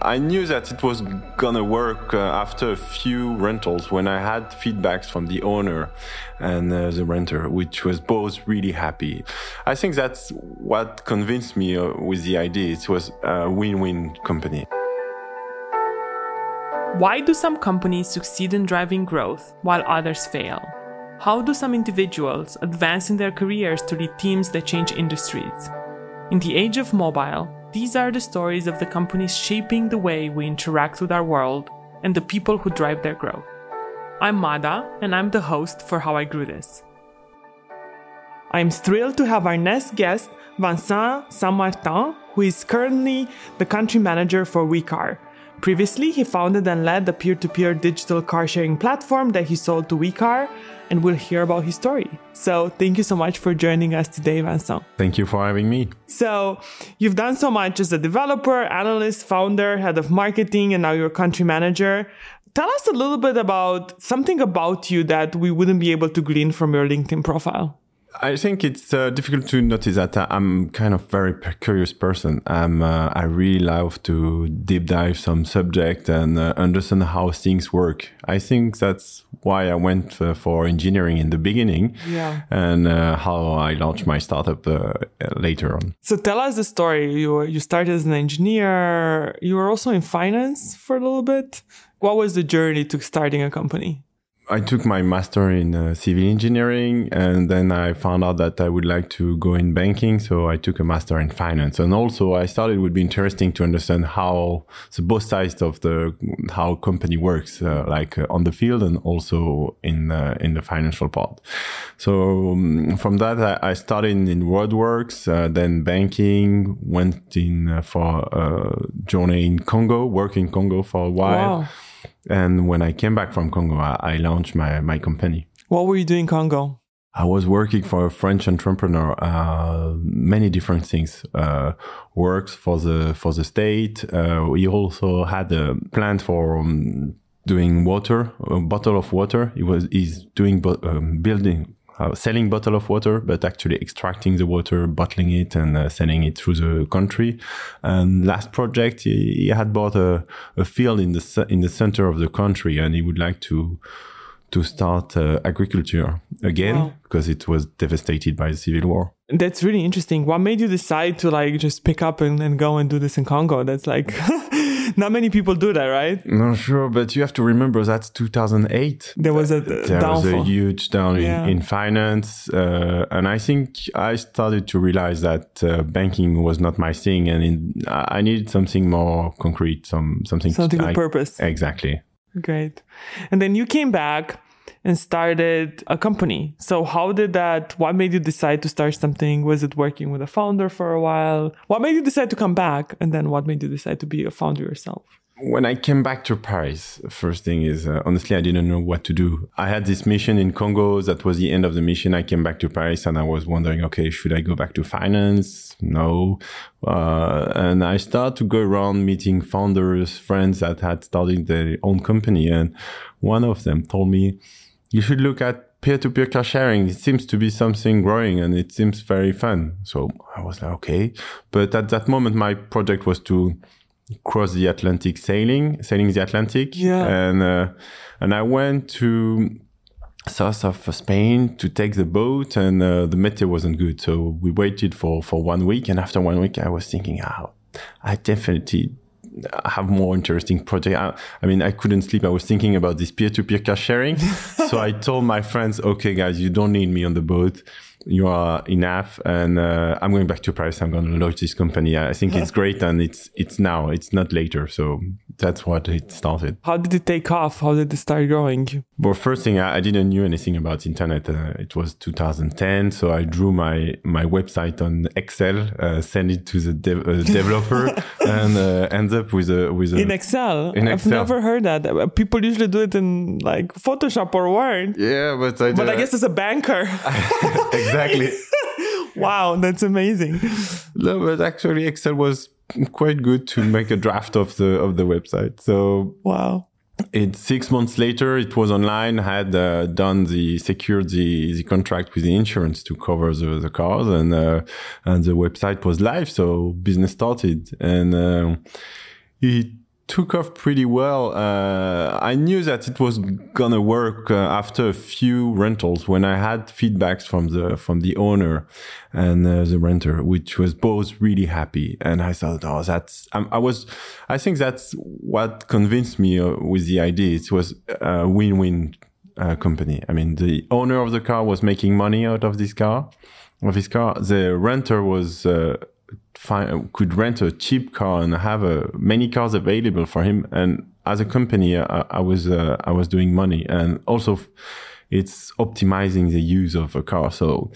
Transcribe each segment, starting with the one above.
I knew that it was gonna work uh, after a few rentals when I had feedbacks from the owner and uh, the renter, which was both really happy. I think that's what convinced me uh, with the idea. It was a win-win company. Why do some companies succeed in driving growth while others fail? How do some individuals advance in their careers to lead teams that change industries? In the age of mobile, these are the stories of the companies shaping the way we interact with our world and the people who drive their growth. I'm Mada, and I'm the host for How I Grew This. I'm thrilled to have our next guest, Vincent Saint Martin, who is currently the country manager for OuiCar. Previously, he founded and led the peer to peer digital car sharing platform that he sold to OuiCar, and we'll hear about his story. So thank you so much for joining us today, Vincent. Thank you for having me. So you've done so much as a developer, analyst, founder, head of marketing, and now you're country manager. Tell us a little bit about something about you that we wouldn't be able to glean from your LinkedIn profile. I think it's uh, difficult to notice that I'm kind of very curious person. I'm uh, I really love to deep dive some subject and uh, understand how things work. I think that's why I went uh, for engineering in the beginning, yeah. and uh, how I launched my startup uh, later on. So tell us the story. You you started as an engineer. You were also in finance for a little bit. What was the journey to starting a company? I took my master in uh, civil engineering and then I found out that I would like to go in banking. So I took a master in finance. And also I thought it would be interesting to understand how the both sides of the, how company works, uh, like uh, on the field and also in, in the financial part. So um, from that, I, I, started in WordWorks, uh, then banking, went in uh, for a journey in Congo, work in Congo for a while. Wow and when I came back from Congo, I, I launched my, my company. What were you doing in Congo? I was working for a French entrepreneur, uh, many different things. Uh, works for the for the state. Uh, he also had a plant for um, doing water, a bottle of water. He was he's doing um, building uh, selling bottle of water, but actually extracting the water, bottling it, and uh, selling it through the country. And last project, he, he had bought a, a, field in the in the center of the country, and he would like to to start uh, agriculture again wow. because it was devastated by the civil war. That's really interesting. What made you decide to like just pick up and, and go and do this in Congo? That's like not many people do that, right? No, sure, but you have to remember that's 2008. There was a there downfall. was a huge down yeah. in, in, finance, uh, and I think I started to realize that uh, banking was not my thing, and in, I needed something more concrete, some something something to, with I, purpose. Exactly. Great, and then you came back and started a company. So how did that what made you decide to start something? Was it working with a founder for a while? What made you decide to come back and then what made you decide to be a founder yourself? When I came back to Paris, first thing is uh, honestly I didn't know what to do. I had this mission in Congo that was the end of the mission. I came back to Paris and I was wondering, okay, should I go back to finance? No. Uh, and I started to go around meeting founders, friends that had started their own company and one of them told me, you should look at peer-to-peer car sharing. It seems to be something growing and it seems very fun. So I was like, okay. But at that moment, my project was to cross the Atlantic sailing, sailing the Atlantic. Yeah. And, uh, and I went to south of Spain to take the boat and uh, the meteor wasn't good. So we waited for, for one week. And after one week, I was thinking, oh, I definitely have more interesting project. I, I, mean, I couldn't sleep. I was thinking about this peer-to-peer car sharing. so I told my friends, okay, guys, you don't need me on the boat. You are enough. And uh, I'm going back to Paris. I'm going to launch this company. I think it's great. And it's, it's now, it's not later. So that's what it started. How did it take off? How did it start growing? Well, first thing, I, I didn't knew anything about internet. Uh, it was 2010, so I drew my my website on Excel, uh, send it to the uh, developer, and uh, ends up with a with a in Excel. In I've never heard that. Uh, people usually do it in like Photoshop or Word. Yeah, but I. But I guess as a banker. exactly. wow, that's amazing. No, but actually, Excel was quite good to make a draft of the of the website. So wow. It's six months later. It was online. Had uh, done the secured the, the contract with the insurance to cover the, the cars, and uh, and the website was live. So business started, and uh, it took off pretty well. Uh, I knew that it was gonna work uh, after a few rentals when I had feedbacks from the from the owner and uh, the renter, which was both really happy. And I thought, oh, that's um, I was, I think that's what convinced me uh, with the idea. It was a win-win uh, company. I mean, the owner of the car was making money out of this car, of his car. The renter was uh, find, could rent a cheap car and have uh, many cars available for him. And as a company, I, I was uh, I was doing money, and also it's optimizing the use of a car. So.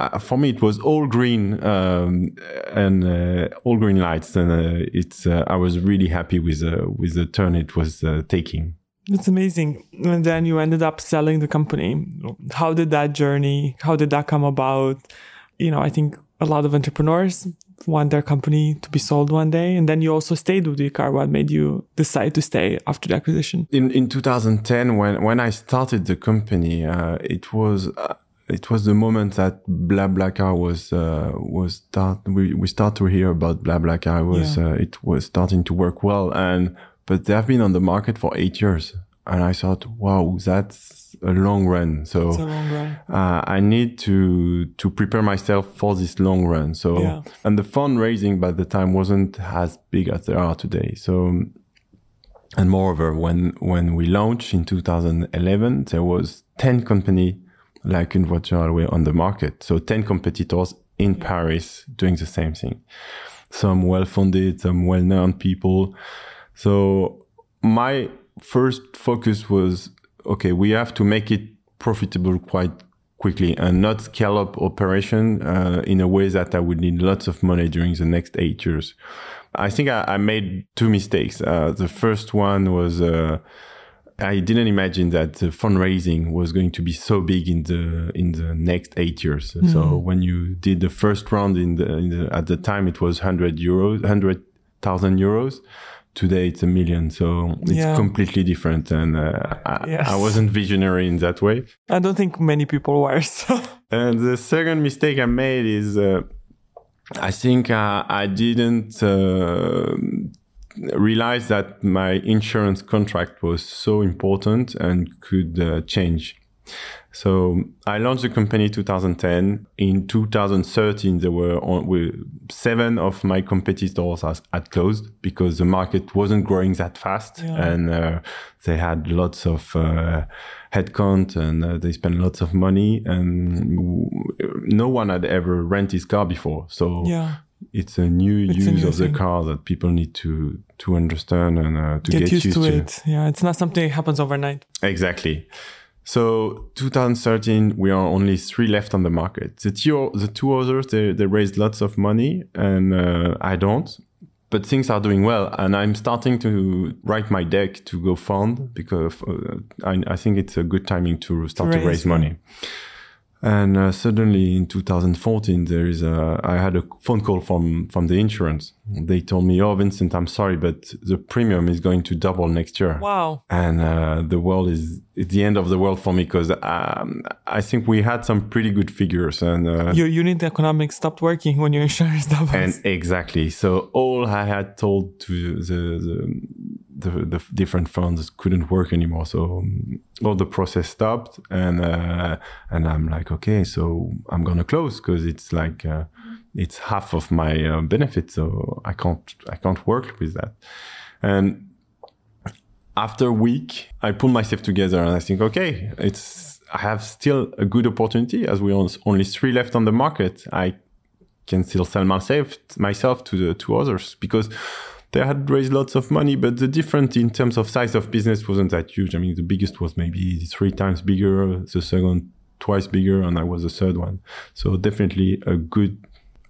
Uh, for me, it was all green um, and uh, all green lights, and uh, it's. Uh, I was really happy with with the turn it was taking. That's amazing. And then you ended up selling the company. How did that journey? How did that come about? You know, I think a lot of entrepreneurs want their company to be sold one day and then you also stayed with the car what made you decide to stay after the acquisition? In in 2010 when when i started the company uh, it was uh, it was the moment that BlaBlaCar was uh, was start we, we start to hear about BlaBlaCar. Was yeah. Uh, it was starting to work well and but they have been on the market for eight years and i thought wow that's a long run. So long run. Uh, I need to to prepare myself for this long run. So yeah. and the fundraising by the time wasn't as big as they are today. So and moreover, when when we launched in 2011, there was 10 company like in Voiture on the market. So 10 competitors in Paris doing the same thing. Some well funded, some well known people. So my first focus was okay, we have to make it profitable quite quickly and not scale up operation uh, in a way that I would need lots of money during the next eight years. I think I, I made two mistakes. Uh, the first one was uh, I didn't imagine that the fundraising was going to be so big in the in the next eight years. Mm-hmm. So when you did the first round in the, in the at the time it was hundred euros, hundred thousand euros today it's a million so it's yeah. completely different and uh, I, yes. I, wasn't visionary in that way i don't think many people were so. and the second mistake i made is uh, i think uh, i didn't uh, realize that my insurance contract was so important and could uh, change so I launched the company 2010. In 2013, there were seven of my competitors had closed because the market wasn't growing that fast, yeah. and uh, they had lots of uh, headcount and uh, they spent lots of money, and no one had ever rented his car before. So yeah. It's a new it's use a new of thing. the car that people need to to understand and uh, to get, get used, used, to, to it. Yeah, it's not something that happens overnight. Exactly. So 2013, we are only three left on the market. The two, the two others, they, they raised lots of money and uh, I don't. But things are doing well, and I'm starting to write my deck to go fund because uh, I, I, think it's a good timing to start to raise, to raise money. And uh, suddenly in 2014, there is a, I had a phone call from, from the insurance. They told me, Oh, Vincent, I'm sorry, but the premium is going to double next year. Wow. And uh, the world is, it's the end of the world for me because um, I think we had some pretty good figures and uh, your unit economics stopped working when your insurance doubles. And exactly. So all I had told to the, the the, the different funds couldn't work anymore. So um, all the process stopped, and uh, and I'm like, okay, so I'm gonna close because it's like uh, it's half of my uh, benefit, so I can't I can't work with that. And after a week, I pull myself together and I think, okay, it's I have still a good opportunity as we only three left on the market. I can still sell myself myself to the two others because they had raised lots of money, but the difference in terms of size of business wasn't that huge. I mean, the biggest was maybe three times bigger, the second twice bigger, and I was the third one. So definitely a good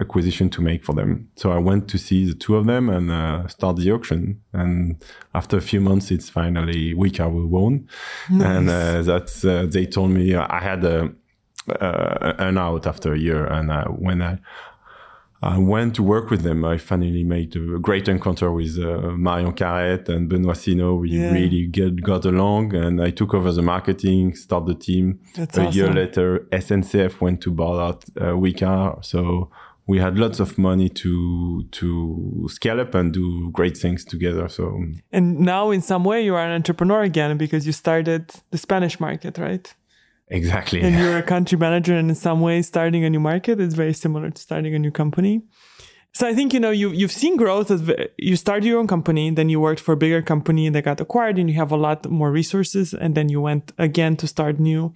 acquisition to make for them. So I went to see the two of them and uh, start the auction. And after a few months, it's finally week I will won. Nice. And uh, that's uh, they told me uh, I had a, uh, an out after a year, and uh, when I I went to work with them. I finally made a great encounter with uh, Marion Carrette and Benoit Sino. We yeah. really get, got along and I took over the marketing, start the team. That's a awesome. year later, SNCF went to buy out uh, So we had lots of money to to scale up and do great things together. So and now in some way you are an entrepreneur again because you started the Spanish market, right? Exactly. And you're a country manager, and in some ways, starting a new market is very similar to starting a new company. So I think you know you you've seen growth. As you started your own company, then you worked for a bigger company that got acquired, and you have a lot more resources, and then you went again to start new.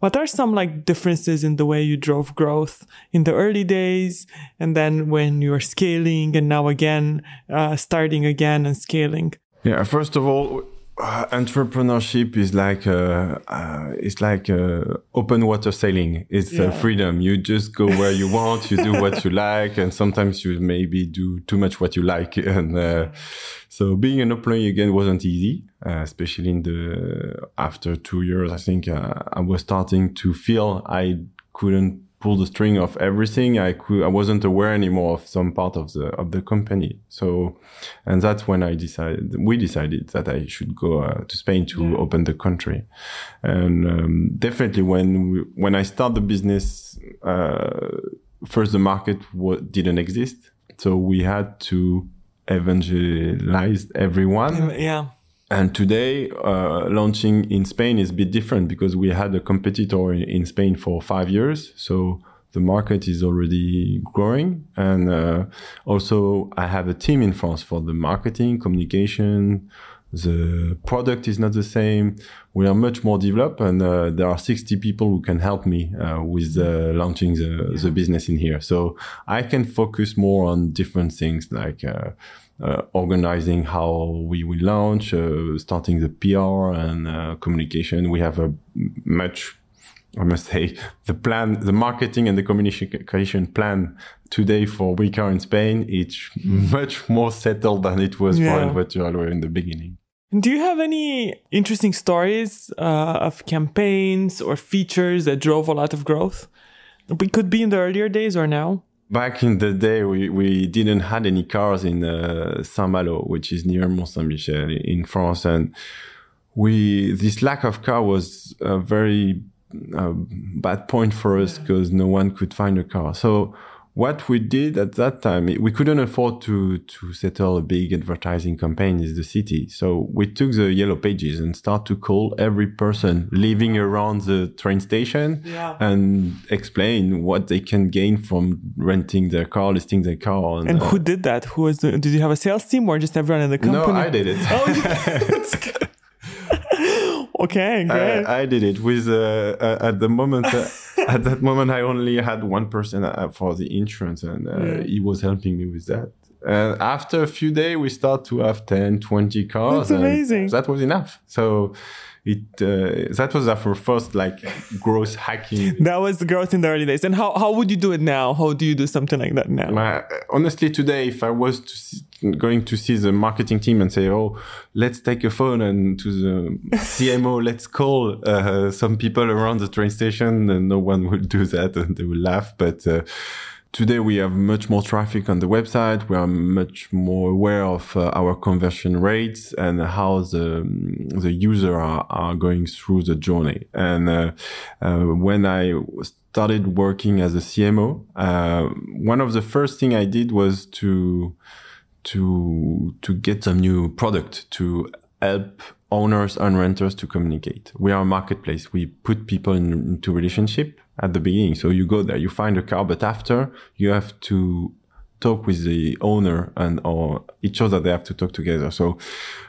What are some like differences in the way you drove growth in the early days, and then when you were scaling, and now again uh, starting again and scaling? Yeah, first of all, uh, entrepreneurship is like uh, uh, it's like uh, open water sailing. It's uh, yeah. freedom. You just go where you want. You do what you like, and sometimes you maybe do too much what you like. And uh, so being an employee again wasn't easy, especially in the after two years. I think I was starting to feel I couldn't pull the string of everything. I could, I wasn't aware anymore of some part of the, of the company. So, and that's when I decided, we decided that I should go uh, to Spain to yeah. open the country. And um, definitely when, we, when I start the business, uh, first the market w- didn't exist. So we had to evangelize everyone. Yeah. And today, uh, launching in Spain is a bit different because we had a competitor in, in Spain for five years. So the market is already growing. And uh, also, I have a team in France for the marketing, communication. The product is not the same. We are much more developed, and uh, there are 60 people who can help me uh, with uh, launching the, the business in here. So I can focus more on different things like uh, organizing how we will launch, uh, starting the PR and uh, communication. We have a much, I must say, the plan, the marketing and the communication plan today for OuiCar in Spain. It's much more settled than it was yeah. for Envoiture in the beginning. Do you have any interesting stories uh, of campaigns or features that drove a lot of growth? It could be in the earlier days or now back in the day, we, we didn't had any cars in uh, Saint-Malo, which is near Mont Saint-Michel in France, and we this lack of car was a very uh, bad point for us because no one could find a car. So what we did at that time, we couldn't afford to to settle a big advertising campaign in the city. So we took the yellow pages and start to call every person living around the train station yeah. and explain what they can gain from renting their car, listing their car. And, and who uh, did that? Who was the, did you have a sales team or just everyone in the company? No, I did it. Oh, okay, great. I, I, did it with uh, uh at the moment. At that moment, I only had one person uh, for the insurance, and uh, yeah. he was helping me with that. And after a few days, we start to have 10, 20 cars. That's amazing. That was enough. So it uh, that was our first like growth hacking. That was the growth in the early days. And how, how would you do it now? How do you do something like that now? My, honestly, today, if I was to see, going to see the marketing team and say, "Oh, let's take a phone and to the CMO, let's call uh, some people around the train station," and no one will do that, and they will laugh. But uh, Today we have much more traffic on the website. We are much more aware of uh, our conversion rates and how the the user are, are going through the journey. And uh, uh, when I started working as a CMO, uh, one of the first thing I did was to to to get some new product to help owners and renters to communicate. We are a marketplace. We put people in, into relationship at the beginning. So you go there, you find a car, but after you have to talk with the owner and or each other they have to talk together. So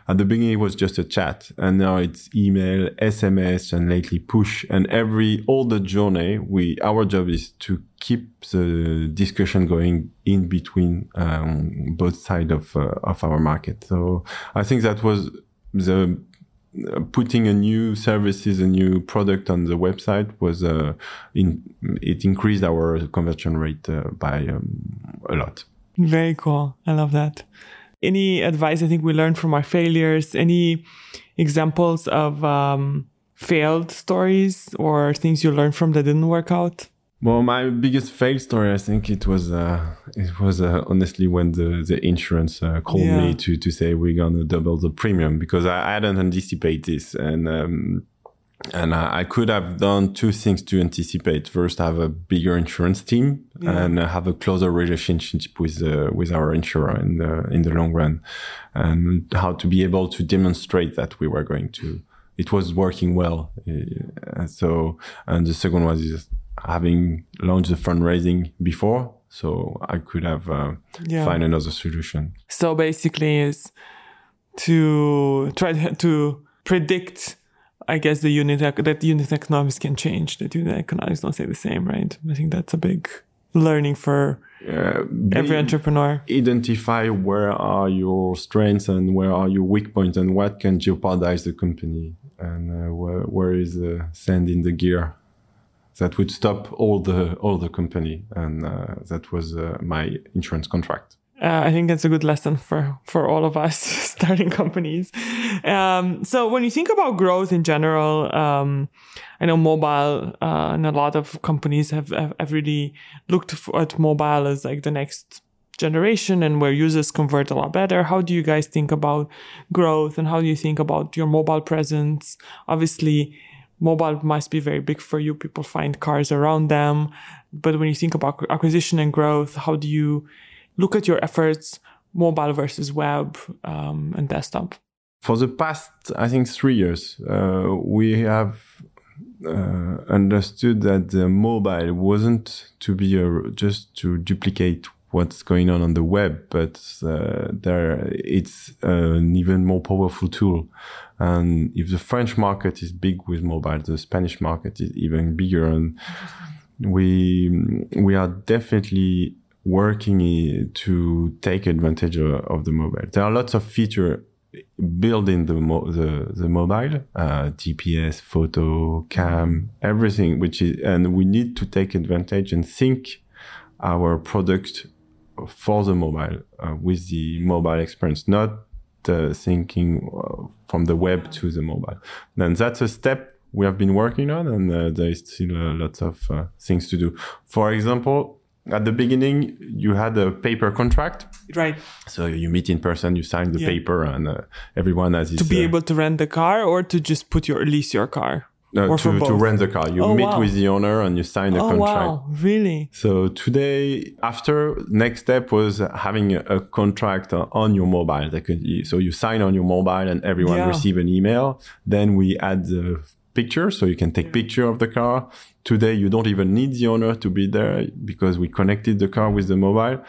at the beginning it was just a chat and now it's email sms and lately push. And every all the journey we our job is to keep the discussion going in between um, both sides of uh, of our market. So i think that was the putting a new services, a new product on the website was uh, in it increased our conversion rate uh, by um, a lot. Very cool. I love that. Any advice I think we learned from our failures? Any examples of um, failed stories or things you learned from that didn't work out? Well, my biggest fail story, I think it was uh, it was uh, honestly when the the insurance uh, called yeah. me to to say we're gonna double the premium because I, I hadn't anticipate this and. Um, and I, I, could have done two things to anticipate. First, have a bigger insurance team yeah. and have a closer relationship with uh, with our insurer in the in the long run, and how to be able to demonstrate that we were going to. It was working well. Uh, so, and the second was is having launched the fundraising before, so I could have uh, yeah. find another solution. So basically, is to try to predict I guess the unit that unit economics can change. That unit economics don't stay the same, right? I think that's a big learning for uh, every entrepreneur. Identify where are your strengths and where are your weak points, and what can jeopardize the company, and uh, where, where is the sand in the gear that would stop all the all the company, and uh, that was uh, my insurance contract uh, I think that's a good lesson for for all of us starting companies. Um, so when you think about growth in general, um, I know mobile uh, and a lot of companies have, have, have really looked at mobile as like the next generation and where users convert a lot better. How do you guys think about growth and how do you think about your mobile presence? Obviously, mobile must be very big for you. People find cars around them, but when you think about acquisition and growth, how do you look at your efforts, mobile versus web um, and desktop? For the past, I think, three years, uh, we have uh, understood that the mobile wasn't to be a, just to duplicate what's going on on the web, but uh, there it's an even more powerful tool. And if the French market is big with mobile, the Spanish market is even bigger, and we we are definitely working to take advantage of, the mobile. There are lots of features built in the, mo- the, the mobile, uh, GPS, photo, cam, everything, which is, and we need to take advantage and think our product for the mobile uh, with the mobile experience, not thinking from the web to the mobile. Then that's a step we have been working on, and uh, there is still uh, lots of uh, things to do. For example, at the beginning you had a paper contract right so you meet in person you sign the yeah. paper and uh, everyone has to be uh, able to rent the car or to just put your lease your car no, to, to rent the car. You oh, meet wow. with the owner and you sign a oh, contract. Wow, really? So today, after next step was having a, contract on your mobile. Could, so you sign on your mobile and everyone yeah. receive an email. Then we add the picture so you can take picture of the car today you don't even need the owner to be there because we connected the car with the mobile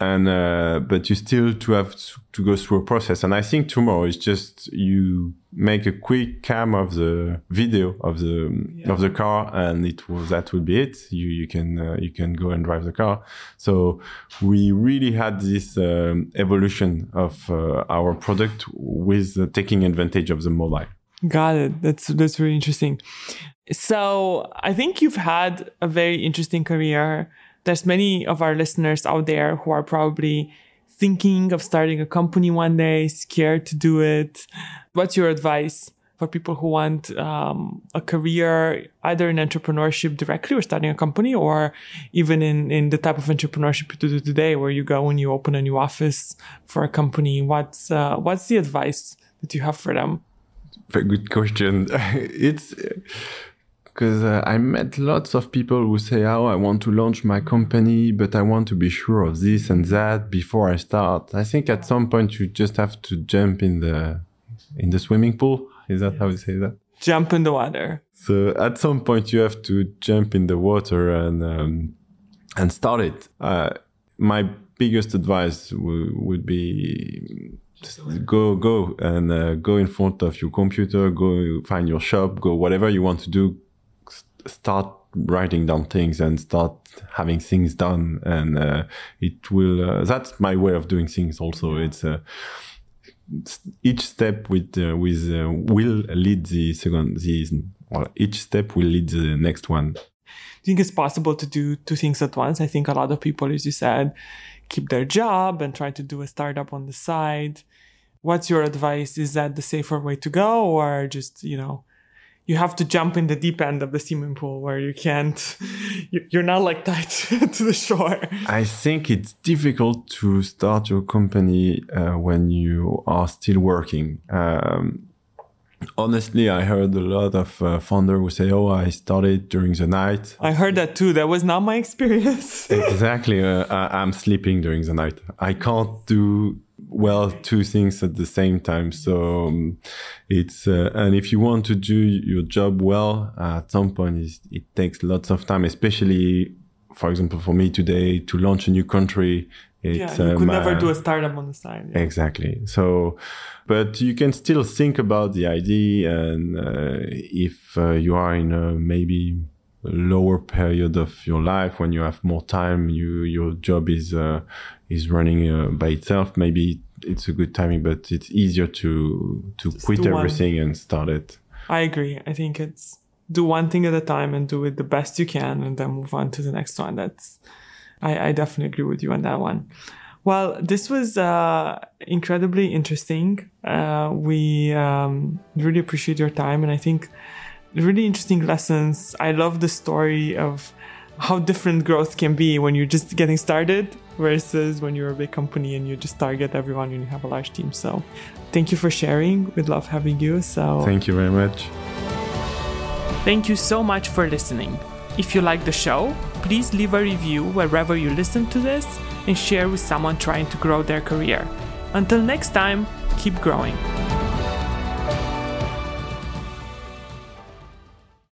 and uh, but you still to have to go through a process and i think tomorrow is just you make a quick cam of the video of the yeah. of the car and it will that will be it you you can uh, you can go and drive the car so we really had this um, evolution of uh, our product with uh, taking advantage of the mobile Got it. That's that's really interesting. So I think you've had a very interesting career. There's many of our listeners out there who are probably thinking of starting a company one day, scared to do it. What's your advice for people who want um, a career either in entrepreneurship directly or starting a company, or even in in the type of entrepreneurship you do today, where you go and you open a new office for a company? What's uh, what's the advice that you have for them? very good question. it's because uh, I met lots of people who say, "Oh, I want to launch my company, but I want to be sure of this and that before I start." I think at some point you just have to jump in the in the swimming pool. Is that how you say that? Jump in the water. So at some point you have to jump in the water and um, and start it. Uh, my biggest advice would be go go and uh, go in front of your computer go find your shop go whatever you want to do start writing down things and start having things done and uh, it will uh, that's my way of doing things also it's uh, each step with uh, with uh, will lead the second the well, each step will lead the next one I think it's possible to do two things at once. I think a lot of people, as you said, keep their job and try to do a startup on the side what's your advice? Is that the safer way to go, or just you know, you have to jump in the deep end of the swimming pool where you can't, you're not like tied to the shore. I think it's difficult to start your company uh, when you are still working. Um, honestly, I heard a lot of uh, founders who say, "Oh, I started during the night." I heard that too. That was not my experience. exactly. Uh, I, am sleeping during the night. I can't do well two things at the same time. So um, it's uh, and if you want to do your job well, uh, at some point it takes lots of time, especially. For example, for me today to launch a new country, it's, yeah, you could um, never do a startup on the side. Yeah. Exactly. So, but you can still think about the idea, and uh, if uh, you are in a maybe lower period of your life when you have more time, you your job is uh, is running uh, by itself. Maybe it's a good timing, but it's easier to to Just quit everything one. and start it. I agree. I think it's do one thing at a time and do it the best you can, and then move on to the next one. That's I, I definitely agree with you on that one. Well, this was uh, incredibly interesting. Uh, we um, really appreciate your time, and I think really interesting lessons. I love the story of how different growth can be when you're just getting started versus when you're a big company and you just target everyone and you have a large team. So, thank you for sharing. We'd love having you. So, thank you very much. Thank you so much for listening. If you like the show, please leave a review wherever you listen to this and share with someone trying to grow their career. Until next time, keep growing.